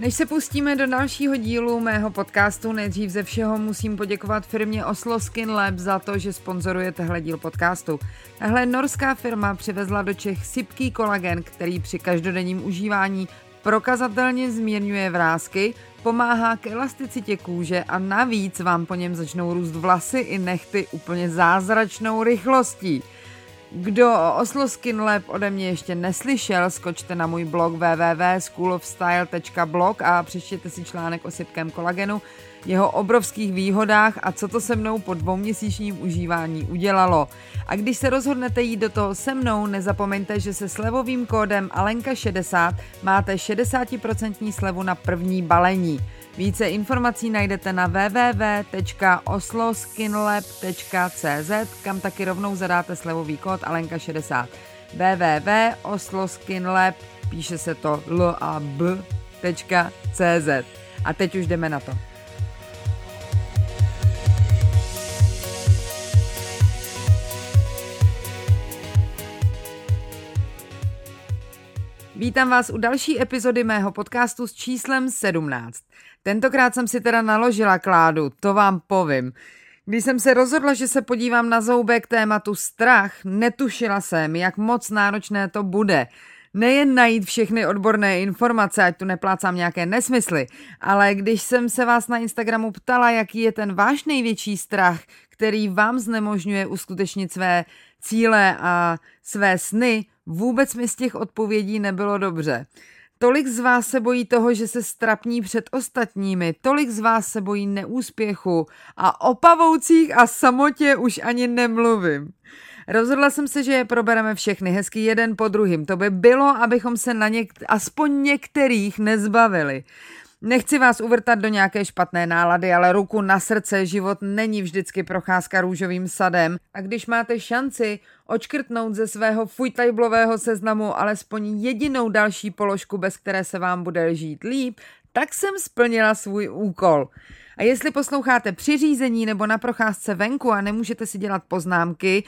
Než se pustíme do dalšího dílu mého podcastu, nejdřív ze všeho musím poděkovat firmě Oslo Skin Lab za to, že sponzoruje tehle díl podcastu. Tahle norská firma přivezla do Čech sypký kolagen, který při každodenním užívání prokazatelně zmírňuje vrázky, pomáhá k elasticitě kůže a navíc vám po něm začnou růst vlasy i nechty úplně zázračnou rychlostí. Kdo o Oslo Skin Lab ode mě ještě neslyšel, skočte na můj blog www.schoolofstyle.blog a přečtěte si článek o sypkém kolagenu, jeho obrovských výhodách a co to se mnou po dvouměsíčním užívání udělalo. A když se rozhodnete jít do toho se mnou, nezapomeňte, že se slevovým kódem Alenka60 máte 60% slevu na první balení. Více informací najdete na www.osloskinlab.cz, kam taky rovnou zadáte slevový kód Alenka60. www.osloskinlab, píše se to l a b.cz. A teď už jdeme na to. Vítám vás u další epizody mého podcastu s číslem 17. Tentokrát jsem si teda naložila kládu, to vám povím. Když jsem se rozhodla, že se podívám na zoubek tématu strach, netušila jsem, jak moc náročné to bude. Nejen najít všechny odborné informace, ať tu neplácám nějaké nesmysly, ale když jsem se vás na Instagramu ptala, jaký je ten váš největší strach, který vám znemožňuje uskutečnit své cíle a své sny, vůbec mi z těch odpovědí nebylo dobře. Tolik z vás se bojí toho, že se strapní před ostatními, tolik z vás se bojí neúspěchu a o pavoucích a samotě už ani nemluvím. Rozhodla jsem se, že je probereme všechny hezky jeden po druhým. To by bylo, abychom se na něk- aspoň některých nezbavili. Nechci vás uvrtat do nějaké špatné nálady, ale ruku na srdce, život není vždycky procházka růžovým sadem. A když máte šanci očkrtnout ze svého fujtajblového seznamu alespoň jedinou další položku, bez které se vám bude žít líp, tak jsem splnila svůj úkol. A jestli posloucháte při řízení nebo na procházce venku a nemůžete si dělat poznámky,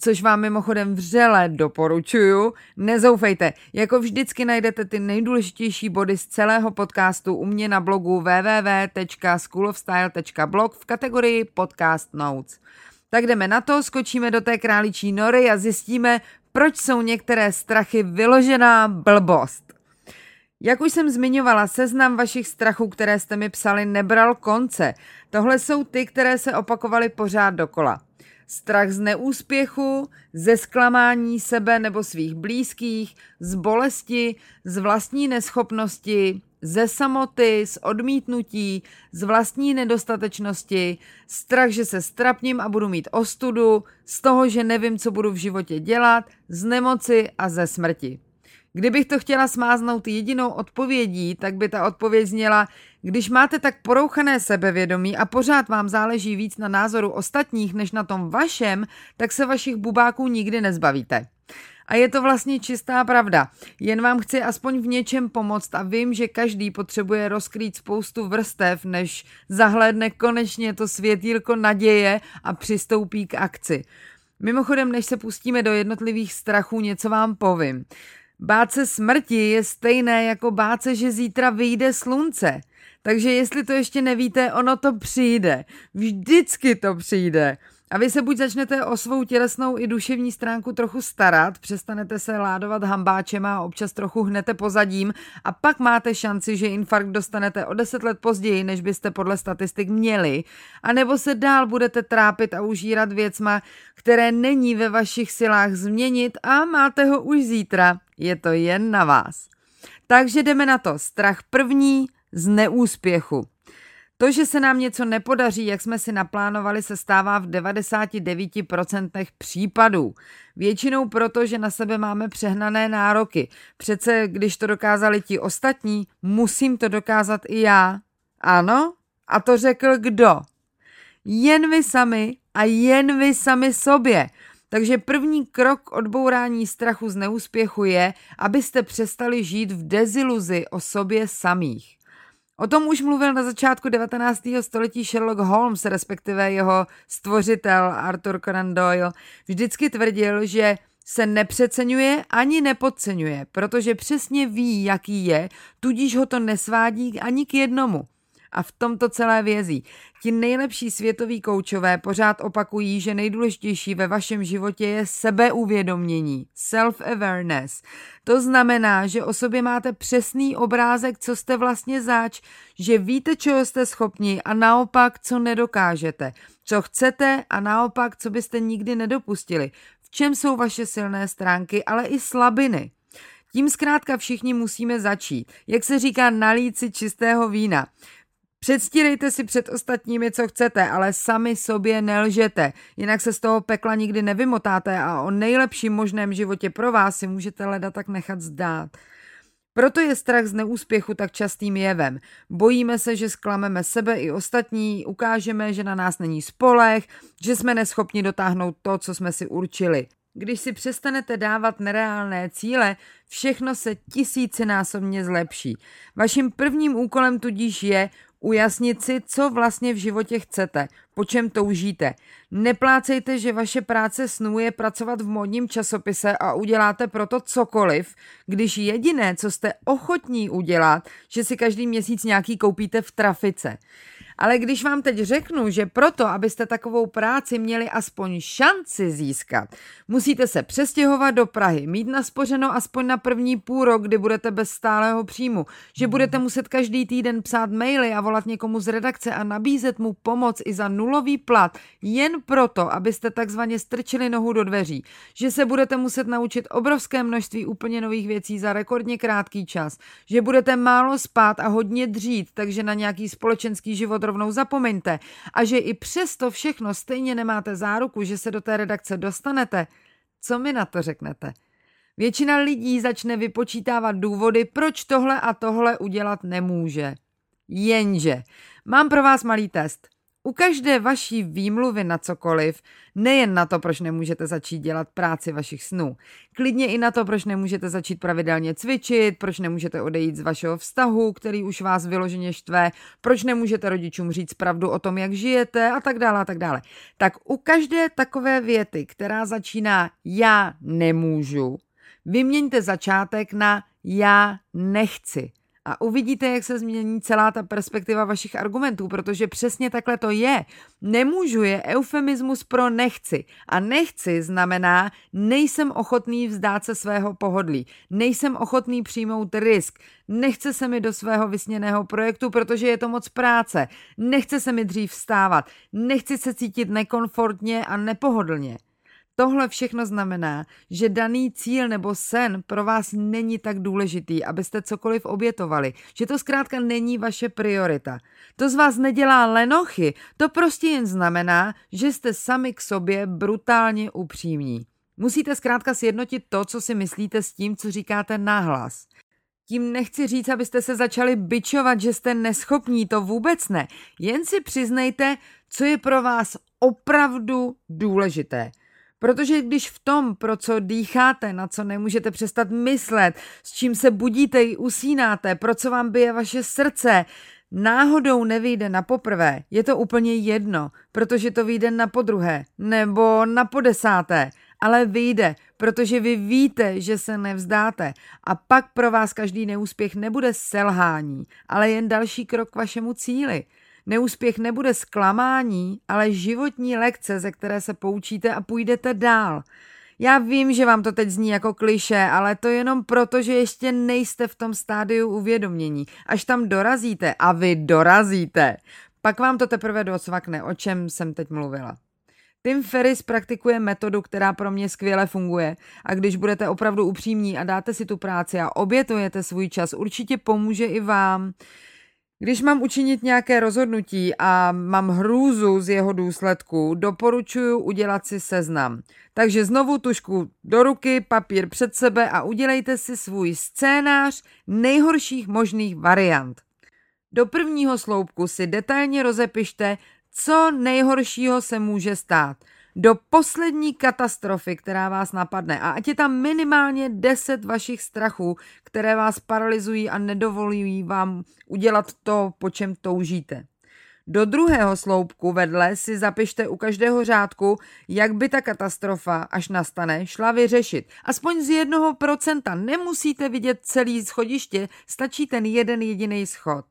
což vám mimochodem vřele doporučuju, nezoufejte. Jako vždycky najdete ty nejdůležitější body z celého podcastu u mě na blogu www.schoolofstyle.blog v kategorii Podcast Notes. Tak jdeme na to, skočíme do té králičí nory a zjistíme, proč jsou některé strachy vyložená blbost. Jak už jsem zmiňovala, seznam vašich strachů, které jste mi psali, nebral konce. Tohle jsou ty, které se opakovaly pořád dokola. Strach z neúspěchu, ze zklamání sebe nebo svých blízkých, z bolesti, z vlastní neschopnosti, ze samoty, z odmítnutí, z vlastní nedostatečnosti, strach, že se strapním a budu mít ostudu, z toho, že nevím, co budu v životě dělat, z nemoci a ze smrti. Kdybych to chtěla smáznout jedinou odpovědí, tak by ta odpověď zněla, když máte tak porouchané sebevědomí a pořád vám záleží víc na názoru ostatních než na tom vašem, tak se vašich bubáků nikdy nezbavíte. A je to vlastně čistá pravda. Jen vám chci aspoň v něčem pomoct a vím, že každý potřebuje rozkrýt spoustu vrstev, než zahlédne konečně to světýlko naděje a přistoupí k akci. Mimochodem, než se pustíme do jednotlivých strachů, něco vám povím. Bát se smrti je stejné jako bát se, že zítra vyjde slunce. Takže jestli to ještě nevíte, ono to přijde. Vždycky to přijde. A vy se buď začnete o svou tělesnou i duševní stránku trochu starat, přestanete se ládovat hambáčem a občas trochu hnete pozadím a pak máte šanci, že infarkt dostanete o deset let později, než byste podle statistik měli, a nebo se dál budete trápit a užírat věcma, které není ve vašich silách změnit a máte ho už zítra. Je to jen na vás. Takže jdeme na to. Strach první z neúspěchu. To, že se nám něco nepodaří, jak jsme si naplánovali, se stává v 99% případů. Většinou proto, že na sebe máme přehnané nároky. Přece, když to dokázali ti ostatní, musím to dokázat i já. Ano? A to řekl kdo? Jen vy sami a jen vy sami sobě. Takže první krok odbourání strachu z neúspěchu je, abyste přestali žít v deziluzi o sobě samých. O tom už mluvil na začátku 19. století Sherlock Holmes, respektive jeho stvořitel Arthur Conan Doyle. Vždycky tvrdil, že se nepřeceňuje ani nepodceňuje, protože přesně ví, jaký je, tudíž ho to nesvádí ani k jednomu. A v tomto celé vězí. Ti nejlepší světoví koučové pořád opakují, že nejdůležitější ve vašem životě je sebeuvědomění, self-awareness. To znamená, že o sobě máte přesný obrázek, co jste vlastně zač, že víte, čeho jste schopni a naopak, co nedokážete, co chcete a naopak, co byste nikdy nedopustili. V čem jsou vaše silné stránky, ale i slabiny. Tím zkrátka všichni musíme začít. Jak se říká, nalít si čistého vína. Předstírejte si před ostatními, co chcete, ale sami sobě nelžete, jinak se z toho pekla nikdy nevymotáte a o nejlepším možném životě pro vás si můžete leda tak nechat zdát. Proto je strach z neúspěchu tak častým jevem. Bojíme se, že sklameme sebe i ostatní, ukážeme, že na nás není spolech, že jsme neschopni dotáhnout to, co jsme si určili. Když si přestanete dávat nereálné cíle, všechno se tisícinásobně zlepší. Vaším prvním úkolem tudíž je Ujasnit si, co vlastně v životě chcete, po čem toužíte. Neplácejte, že vaše práce snů je pracovat v modním časopise a uděláte proto cokoliv, když jediné, co jste ochotní udělat, že si každý měsíc nějaký koupíte v trafice. Ale když vám teď řeknu, že proto, abyste takovou práci měli aspoň šanci získat, musíte se přestěhovat do Prahy, mít naspořeno aspoň na první půl rok, kdy budete bez stálého příjmu, že budete muset každý týden psát maily a volat někomu z redakce a nabízet mu pomoc i za nulový plat, jen proto, abyste takzvaně strčili nohu do dveří, že se budete muset naučit obrovské množství úplně nových věcí za rekordně krátký čas, že budete málo spát a hodně dřít, takže na nějaký společenský život rovnou zapomeňte a že i přesto všechno stejně nemáte záruku, že se do té redakce dostanete, co mi na to řeknete? Většina lidí začne vypočítávat důvody, proč tohle a tohle udělat nemůže. Jenže mám pro vás malý test. U každé vaší výmluvy na cokoliv, nejen na to, proč nemůžete začít dělat práci vašich snů, klidně i na to, proč nemůžete začít pravidelně cvičit, proč nemůžete odejít z vašeho vztahu, který už vás vyloženě štve, proč nemůžete rodičům říct pravdu o tom, jak žijete a tak dále a tak dále. Tak u každé takové věty, která začíná já nemůžu, vyměňte začátek na já nechci a uvidíte, jak se změní celá ta perspektiva vašich argumentů, protože přesně takhle to je. Nemůžu je eufemismus pro nechci. A nechci znamená, nejsem ochotný vzdát se svého pohodlí, nejsem ochotný přijmout risk, nechce se mi do svého vysněného projektu, protože je to moc práce, nechce se mi dřív vstávat, nechci se cítit nekomfortně a nepohodlně. Tohle všechno znamená, že daný cíl nebo sen pro vás není tak důležitý, abyste cokoliv obětovali, že to zkrátka není vaše priorita. To z vás nedělá lenochy, to prostě jen znamená, že jste sami k sobě brutálně upřímní. Musíte zkrátka sjednotit to, co si myslíte s tím, co říkáte nahlas. Tím nechci říct, abyste se začali bičovat, že jste neschopní, to vůbec ne. Jen si přiznejte, co je pro vás opravdu důležité. Protože když v tom, pro co dýcháte, na co nemůžete přestat myslet, s čím se budíte i usínáte, pro co vám bije vaše srdce, náhodou nevyjde na poprvé, je to úplně jedno, protože to vyjde na podruhé nebo na podesáté. ale vyjde, protože vy víte, že se nevzdáte a pak pro vás každý neúspěch nebude selhání, ale jen další krok k vašemu cíli. Neúspěch nebude zklamání, ale životní lekce, ze které se poučíte a půjdete dál. Já vím, že vám to teď zní jako kliše, ale to jenom proto, že ještě nejste v tom stádiu uvědomění. Až tam dorazíte a vy dorazíte, pak vám to teprve docvakne, o čem jsem teď mluvila. Tim Ferris praktikuje metodu, která pro mě skvěle funguje a když budete opravdu upřímní a dáte si tu práci a obětujete svůj čas, určitě pomůže i vám. Když mám učinit nějaké rozhodnutí a mám hrůzu z jeho důsledku, doporučuji udělat si seznam. Takže znovu tušku do ruky, papír před sebe a udělejte si svůj scénář nejhorších možných variant. Do prvního sloupku si detailně rozepište, co nejhoršího se může stát. Do poslední katastrofy, která vás napadne. A ať je tam minimálně 10 vašich strachů, které vás paralyzují a nedovolují vám udělat to, po čem toužíte. Do druhého sloupku vedle si zapište u každého řádku, jak by ta katastrofa, až nastane, šla vyřešit. Aspoň z jednoho procenta nemusíte vidět celý schodiště, stačí ten jeden jediný schod.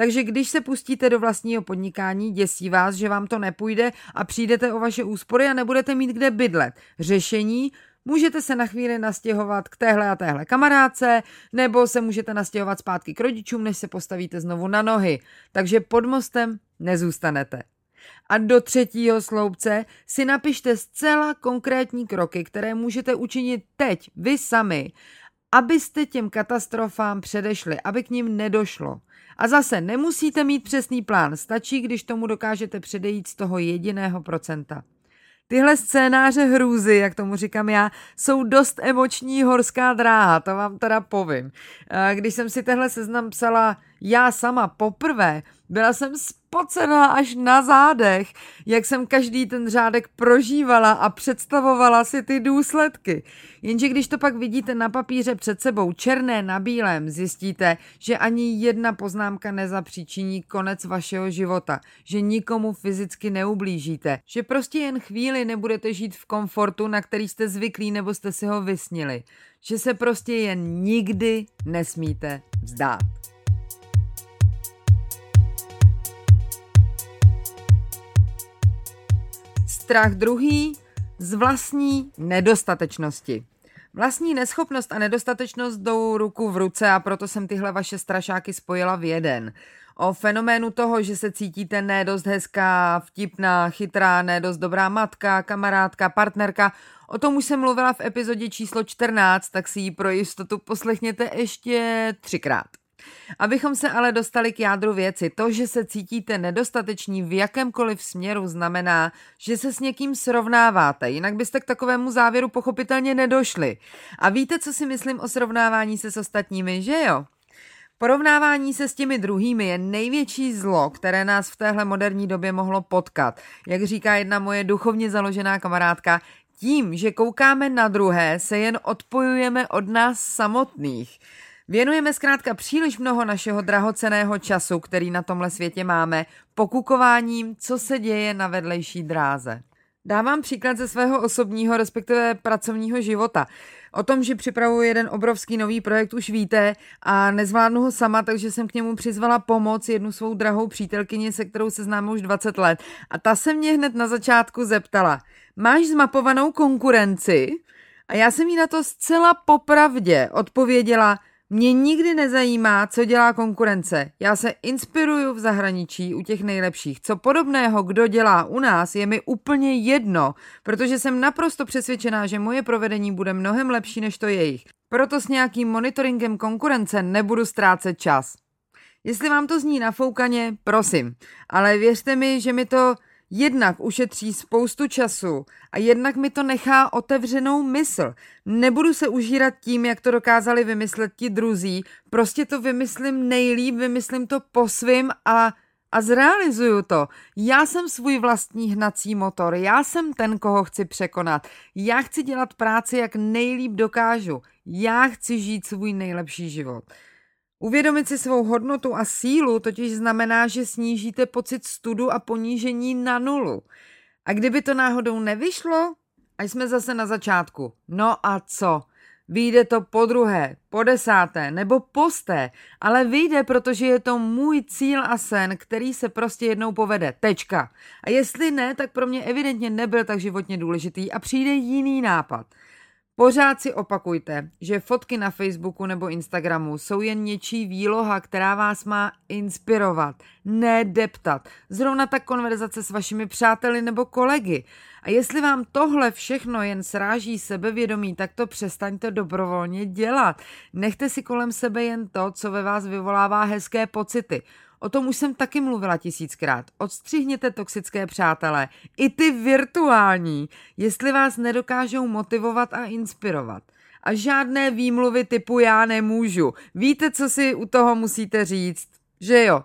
Takže když se pustíte do vlastního podnikání, děsí vás, že vám to nepůjde a přijdete o vaše úspory a nebudete mít kde bydlet. Řešení Můžete se na chvíli nastěhovat k téhle a téhle kamarádce, nebo se můžete nastěhovat zpátky k rodičům, než se postavíte znovu na nohy. Takže pod mostem nezůstanete. A do třetího sloupce si napište zcela konkrétní kroky, které můžete učinit teď, vy sami, abyste těm katastrofám předešli, aby k ním nedošlo. A zase nemusíte mít přesný plán, stačí, když tomu dokážete předejít z toho jediného procenta. Tyhle scénáře hrůzy, jak tomu říkám já, jsou dost emoční horská dráha, to vám teda povím. Když jsem si tehle seznam psala já sama poprvé, byla jsem spocená až na zádech, jak jsem každý ten řádek prožívala a představovala si ty důsledky. Jenže když to pak vidíte na papíře před sebou černé na bílém, zjistíte, že ani jedna poznámka nezapříčiní konec vašeho života, že nikomu fyzicky neublížíte, že prostě jen chvíli nebudete žít v komfortu, na který jste zvyklí nebo jste si ho vysnili, že se prostě jen nikdy nesmíte vzdát. Strach druhý z vlastní nedostatečnosti. Vlastní neschopnost a nedostatečnost jdou ruku v ruce a proto jsem tyhle vaše strašáky spojila v jeden. O fenoménu toho, že se cítíte nedost hezká, vtipná, chytrá, nedost dobrá matka, kamarádka, partnerka, o tom už jsem mluvila v epizodě číslo 14, tak si ji pro jistotu poslechněte ještě třikrát. Abychom se ale dostali k jádru věci, to, že se cítíte nedostateční v jakémkoliv směru, znamená, že se s někým srovnáváte, jinak byste k takovému závěru pochopitelně nedošli. A víte, co si myslím o srovnávání se s ostatními, že jo? Porovnávání se s těmi druhými je největší zlo, které nás v téhle moderní době mohlo potkat. Jak říká jedna moje duchovně založená kamarádka, tím, že koukáme na druhé, se jen odpojujeme od nás samotných. Věnujeme zkrátka příliš mnoho našeho drahoceného času, který na tomhle světě máme, pokukováním, co se děje na vedlejší dráze. Dávám příklad ze svého osobního, respektive pracovního života. O tom, že připravuji jeden obrovský nový projekt, už víte a nezvládnu ho sama, takže jsem k němu přizvala pomoc jednu svou drahou přítelkyni, se kterou se známe už 20 let. A ta se mě hned na začátku zeptala, máš zmapovanou konkurenci? A já jsem jí na to zcela popravdě odpověděla, mě nikdy nezajímá, co dělá konkurence. Já se inspiruju v zahraničí u těch nejlepších. Co podobného, kdo dělá u nás, je mi úplně jedno, protože jsem naprosto přesvědčená, že moje provedení bude mnohem lepší než to jejich. Proto s nějakým monitoringem konkurence nebudu ztrácet čas. Jestli vám to zní nafoukaně, prosím, ale věřte mi, že mi to Jednak ušetří spoustu času a jednak mi to nechá otevřenou mysl. Nebudu se užírat tím, jak to dokázali vymyslet ti druzí, prostě to vymyslím nejlíp, vymyslím to po svým a, a zrealizuju to. Já jsem svůj vlastní hnací motor, já jsem ten, koho chci překonat. Já chci dělat práci, jak nejlíp dokážu. Já chci žít svůj nejlepší život. Uvědomit si svou hodnotu a sílu totiž znamená, že snížíte pocit studu a ponížení na nulu. A kdyby to náhodou nevyšlo, A jsme zase na začátku. No a co? Vyjde to po druhé, po desáté nebo posté, ale vyjde, protože je to můj cíl a sen, který se prostě jednou povede. Tečka. A jestli ne, tak pro mě evidentně nebyl tak životně důležitý a přijde jiný nápad. Pořád si opakujte, že fotky na Facebooku nebo Instagramu jsou jen něčí výloha, která vás má inspirovat, ne deptat. Zrovna tak konverzace s vašimi přáteli nebo kolegy. A jestli vám tohle všechno jen sráží sebevědomí, tak to přestaňte dobrovolně dělat. Nechte si kolem sebe jen to, co ve vás vyvolává hezké pocity. O tom už jsem taky mluvila tisíckrát. Odstřihněte toxické přátelé, i ty virtuální, jestli vás nedokážou motivovat a inspirovat. A žádné výmluvy typu já nemůžu. Víte, co si u toho musíte říct? Že jo?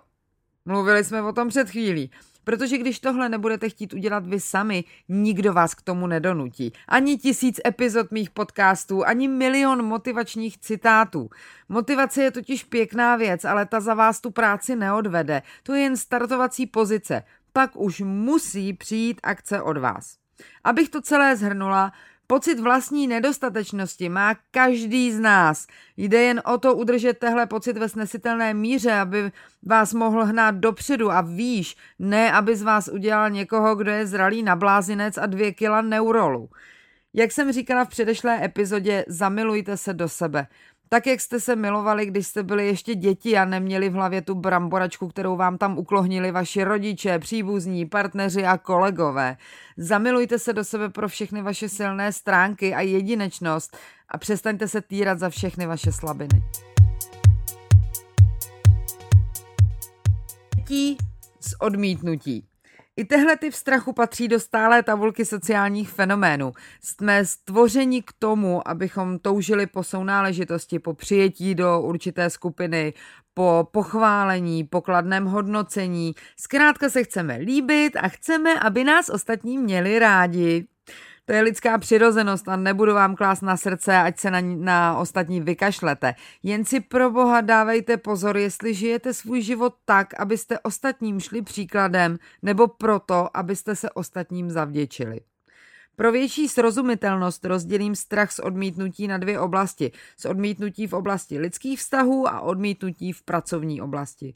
Mluvili jsme o tom před chvílí. Protože když tohle nebudete chtít udělat vy sami, nikdo vás k tomu nedonutí. Ani tisíc epizod mých podcastů, ani milion motivačních citátů. Motivace je totiž pěkná věc, ale ta za vás tu práci neodvede. To je jen startovací pozice. Pak už musí přijít akce od vás. Abych to celé zhrnula, Pocit vlastní nedostatečnosti má každý z nás. Jde jen o to udržet tehle pocit ve snesitelné míře, aby vás mohl hnát dopředu a výš, ne aby z vás udělal někoho, kdo je zralý na blázinec a dvě kila neurolu. Jak jsem říkala v předešlé epizodě, zamilujte se do sebe. Tak, jak jste se milovali, když jste byli ještě děti a neměli v hlavě tu bramboračku, kterou vám tam uklohnili vaši rodiče, příbuzní, partneři a kolegové. Zamilujte se do sebe pro všechny vaše silné stránky a jedinečnost a přestaňte se týrat za všechny vaše slabiny. z odmítnutí. I tehle ty v strachu patří do stálé tabulky sociálních fenoménů. Jsme stvořeni k tomu, abychom toužili po sounáležitosti, po přijetí do určité skupiny, po pochválení, pokladném hodnocení. Zkrátka se chceme líbit a chceme, aby nás ostatní měli rádi. To je lidská přirozenost a nebudu vám klást na srdce, ať se na, na ostatní vykašlete. Jen si pro boha dávejte pozor, jestli žijete svůj život tak, abyste ostatním šli příkladem, nebo proto, abyste se ostatním zavděčili. Pro větší srozumitelnost rozdělím strach z odmítnutí na dvě oblasti. Z odmítnutí v oblasti lidských vztahů a odmítnutí v pracovní oblasti.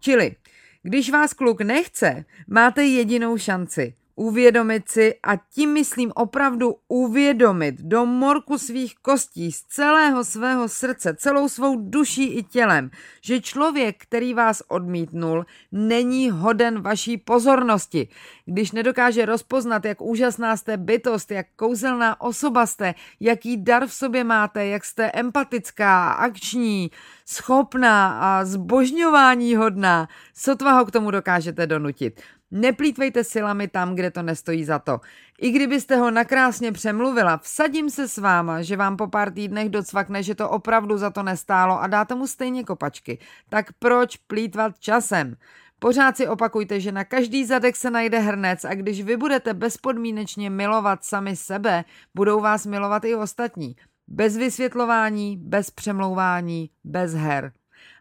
Čili, když vás kluk nechce, máte jedinou šanci uvědomit si a tím myslím opravdu uvědomit do morku svých kostí, z celého svého srdce, celou svou duší i tělem, že člověk, který vás odmítnul, není hoden vaší pozornosti. Když nedokáže rozpoznat, jak úžasná jste bytost, jak kouzelná osoba jste, jaký dar v sobě máte, jak jste empatická, akční, schopná a zbožňování hodná, sotva ho k tomu dokážete donutit. Neplýtvejte silami tam, kde to nestojí za to. I kdybyste ho nakrásně přemluvila, vsadím se s váma, že vám po pár týdnech docvakne, že to opravdu za to nestálo a dáte mu stejně kopačky. Tak proč plítvat časem? Pořád si opakujte, že na každý zadek se najde hrnec a když vy budete bezpodmínečně milovat sami sebe, budou vás milovat i ostatní. Bez vysvětlování, bez přemlouvání, bez her.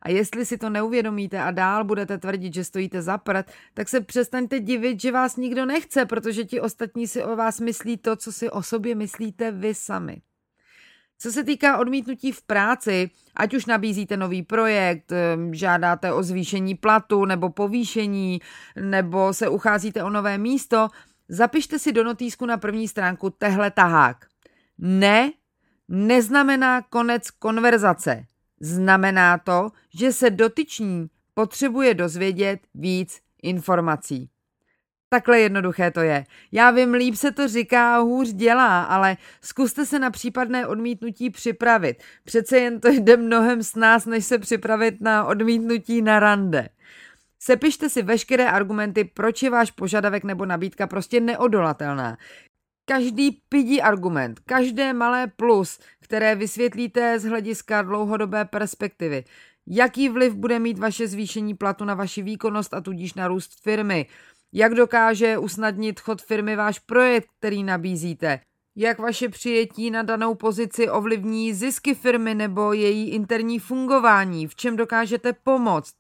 A jestli si to neuvědomíte a dál budete tvrdit, že stojíte za prd, tak se přestaňte divit, že vás nikdo nechce, protože ti ostatní si o vás myslí to, co si o sobě myslíte vy sami. Co se týká odmítnutí v práci, ať už nabízíte nový projekt, žádáte o zvýšení platu nebo povýšení, nebo se ucházíte o nové místo, zapište si do notýsku na první stránku tehle tahák. Ne neznamená konec konverzace. Znamená to, že se dotyční potřebuje dozvědět víc informací. Takhle jednoduché to je. Já vím, líp se to říká a hůř dělá, ale zkuste se na případné odmítnutí připravit. Přece jen to jde mnohem s nás, než se připravit na odmítnutí na rande. Sepište si veškeré argumenty, proč je váš požadavek nebo nabídka prostě neodolatelná. Každý pidí argument, každé malé plus, které vysvětlíte z hlediska dlouhodobé perspektivy. Jaký vliv bude mít vaše zvýšení platu na vaši výkonnost a tudíž na růst firmy? Jak dokáže usnadnit chod firmy váš projekt, který nabízíte? Jak vaše přijetí na danou pozici ovlivní zisky firmy nebo její interní fungování? V čem dokážete pomoct?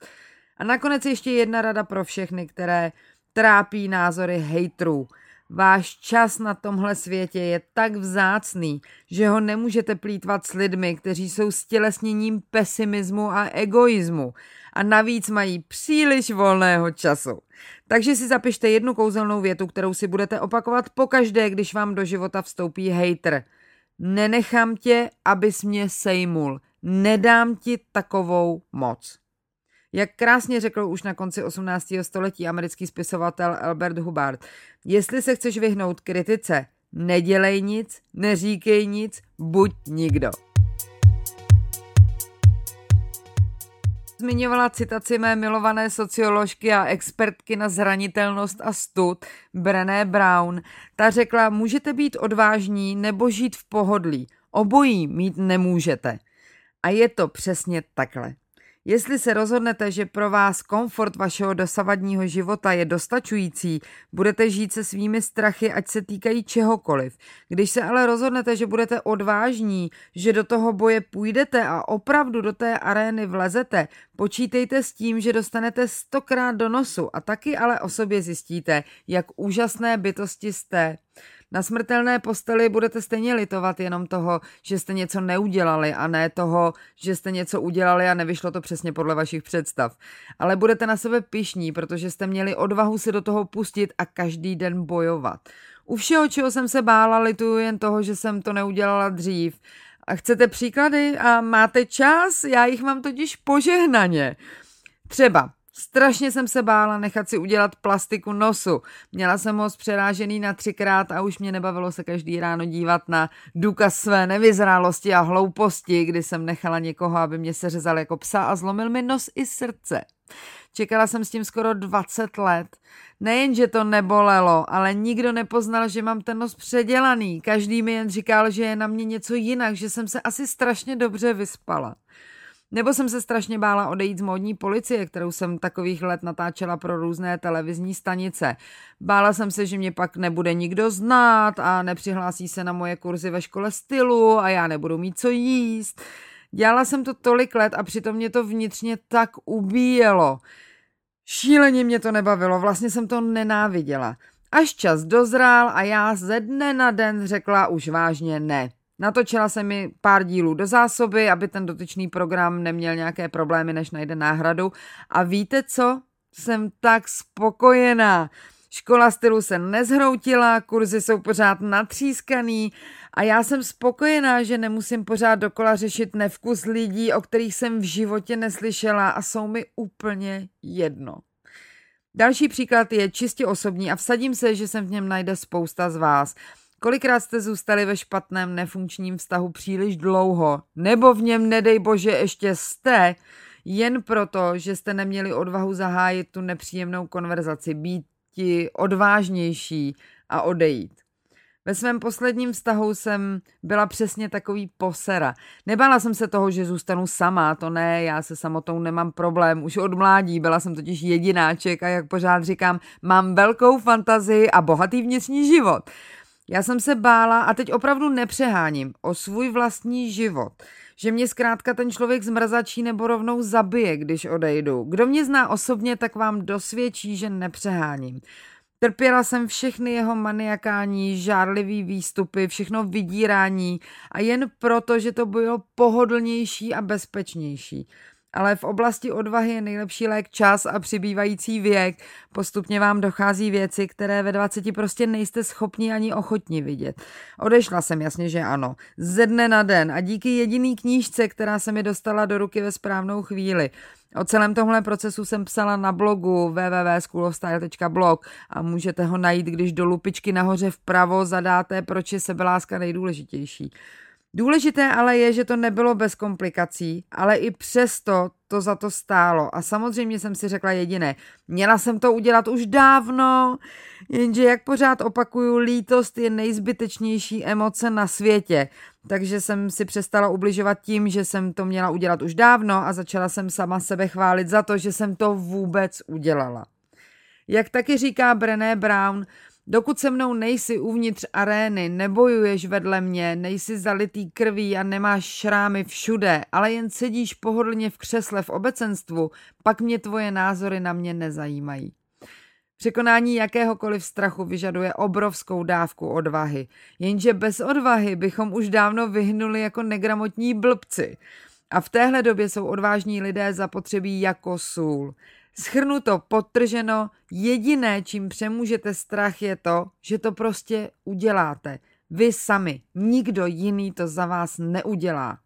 A nakonec ještě jedna rada pro všechny, které trápí názory hejtrů. Váš čas na tomhle světě je tak vzácný, že ho nemůžete plítvat s lidmi, kteří jsou stělesněním pesimismu a egoismu a navíc mají příliš volného času. Takže si zapište jednu kouzelnou větu, kterou si budete opakovat pokaždé, když vám do života vstoupí hater. Nenechám tě, abys mě sejmul. Nedám ti takovou moc. Jak krásně řekl už na konci 18. století americký spisovatel Albert Hubbard, jestli se chceš vyhnout kritice, nedělej nic, neříkej nic, buď nikdo. Zmiňovala citaci mé milované socioložky a expertky na zranitelnost a stud Brené Brown. Ta řekla, můžete být odvážní nebo žít v pohodlí. Obojí mít nemůžete. A je to přesně takhle. Jestli se rozhodnete, že pro vás komfort vašeho dosavadního života je dostačující, budete žít se svými strachy, ať se týkají čehokoliv. Když se ale rozhodnete, že budete odvážní, že do toho boje půjdete a opravdu do té arény vlezete, počítejte s tím, že dostanete stokrát do nosu a taky ale o sobě zjistíte, jak úžasné bytosti jste. Na smrtelné posteli budete stejně litovat jenom toho, že jste něco neudělali a ne toho, že jste něco udělali a nevyšlo to přesně podle vašich představ. Ale budete na sebe pišní, protože jste měli odvahu se do toho pustit a každý den bojovat. U všeho, čeho jsem se bála, lituju jen toho, že jsem to neudělala dřív. A chcete příklady a máte čas? Já jich mám totiž požehnaně. Třeba Strašně jsem se bála nechat si udělat plastiku nosu. Měla jsem ho přerážený na třikrát a už mě nebavilo se každý ráno dívat na důkaz své nevyzrálosti a hlouposti, kdy jsem nechala někoho, aby mě seřezal jako psa a zlomil mi nos i srdce. Čekala jsem s tím skoro 20 let. Nejen, že to nebolelo, ale nikdo nepoznal, že mám ten nos předělaný. Každý mi jen říkal, že je na mě něco jinak, že jsem se asi strašně dobře vyspala. Nebo jsem se strašně bála odejít z módní policie, kterou jsem takových let natáčela pro různé televizní stanice. Bála jsem se, že mě pak nebude nikdo znát a nepřihlásí se na moje kurzy ve škole stylu a já nebudu mít co jíst. Dělala jsem to tolik let a přitom mě to vnitřně tak ubíjelo. Šíleně mě to nebavilo, vlastně jsem to nenáviděla. Až čas dozrál a já ze dne na den řekla už vážně ne. Natočila se mi pár dílů do zásoby, aby ten dotyčný program neměl nějaké problémy, než najde náhradu. A víte co? Jsem tak spokojená. Škola stylu se nezhroutila, kurzy jsou pořád natřískaný a já jsem spokojená, že nemusím pořád dokola řešit nevkus lidí, o kterých jsem v životě neslyšela a jsou mi úplně jedno. Další příklad je čistě osobní a vsadím se, že jsem v něm najde spousta z vás. Kolikrát jste zůstali ve špatném nefunkčním vztahu příliš dlouho, nebo v něm, nedej bože, ještě jste, jen proto, že jste neměli odvahu zahájit tu nepříjemnou konverzaci, být ti odvážnější a odejít. Ve svém posledním vztahu jsem byla přesně takový posera. Nebála jsem se toho, že zůstanu sama, to ne, já se samotou nemám problém. Už od mládí byla jsem totiž jedináček a jak pořád říkám, mám velkou fantazii a bohatý vnitřní život. Já jsem se bála, a teď opravdu nepřeháním, o svůj vlastní život. Že mě zkrátka ten člověk zmrzačí nebo rovnou zabije, když odejdu. Kdo mě zná osobně, tak vám dosvědčí, že nepřeháním. Trpěla jsem všechny jeho maniakální, žárlivý výstupy, všechno vydírání a jen proto, že to bylo pohodlnější a bezpečnější. Ale v oblasti odvahy je nejlepší lék čas a přibývající věk. Postupně vám dochází věci, které ve 20 prostě nejste schopni ani ochotni vidět. Odešla jsem, jasně, že ano. Ze dne na den a díky jediný knížce, která se mi dostala do ruky ve správnou chvíli. O celém tomhle procesu jsem psala na blogu www.schoolofstyle.blog a můžete ho najít, když do lupičky nahoře vpravo zadáte, proč je sebeláska nejdůležitější. Důležité ale je, že to nebylo bez komplikací, ale i přesto to za to stálo. A samozřejmě jsem si řekla jediné, měla jsem to udělat už dávno, jenže jak pořád opakuju, lítost je nejzbytečnější emoce na světě. Takže jsem si přestala ubližovat tím, že jsem to měla udělat už dávno a začala jsem sama sebe chválit za to, že jsem to vůbec udělala. Jak taky říká Brené Brown, Dokud se mnou nejsi uvnitř arény, nebojuješ vedle mě, nejsi zalitý krví a nemáš šrámy všude, ale jen sedíš pohodlně v křesle v obecenstvu, pak mě tvoje názory na mě nezajímají. Překonání jakéhokoliv strachu vyžaduje obrovskou dávku odvahy, jenže bez odvahy bychom už dávno vyhnuli jako negramotní blbci. A v téhle době jsou odvážní lidé zapotřebí jako sůl. Schrnuto, podtrženo, jediné, čím přemůžete strach, je to, že to prostě uděláte. Vy sami, nikdo jiný to za vás neudělá.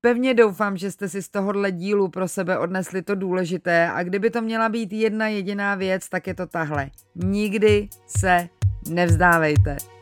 Pevně doufám, že jste si z tohohle dílu pro sebe odnesli to důležité a kdyby to měla být jedna jediná věc, tak je to tahle. Nikdy se nevzdávejte.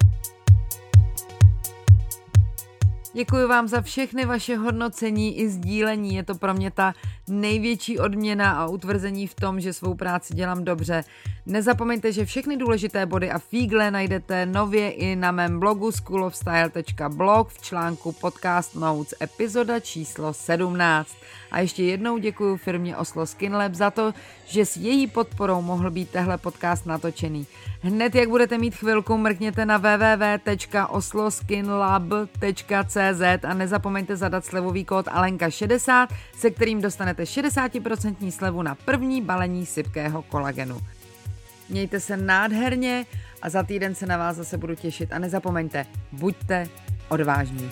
Děkuji vám za všechny vaše hodnocení i sdílení. Je to pro mě ta největší odměna a utvrzení v tom, že svou práci dělám dobře. Nezapomeňte, že všechny důležité body a fígle najdete nově i na mém blogu schoolofstyle.blog v článku Podcast Notes epizoda číslo 17. A ještě jednou děkuji firmě Oslo Skin Lab za to, že s její podporou mohl být tehle podcast natočený. Hned jak budete mít chvilku, mrkněte na www.osloskinlab.cz a nezapomeňte zadat slevový kód Alenka60, se kterým dostanete 60% slevu na první balení sypkého kolagenu. Mějte se nádherně a za týden se na vás zase budu těšit a nezapomeňte, buďte odvážní.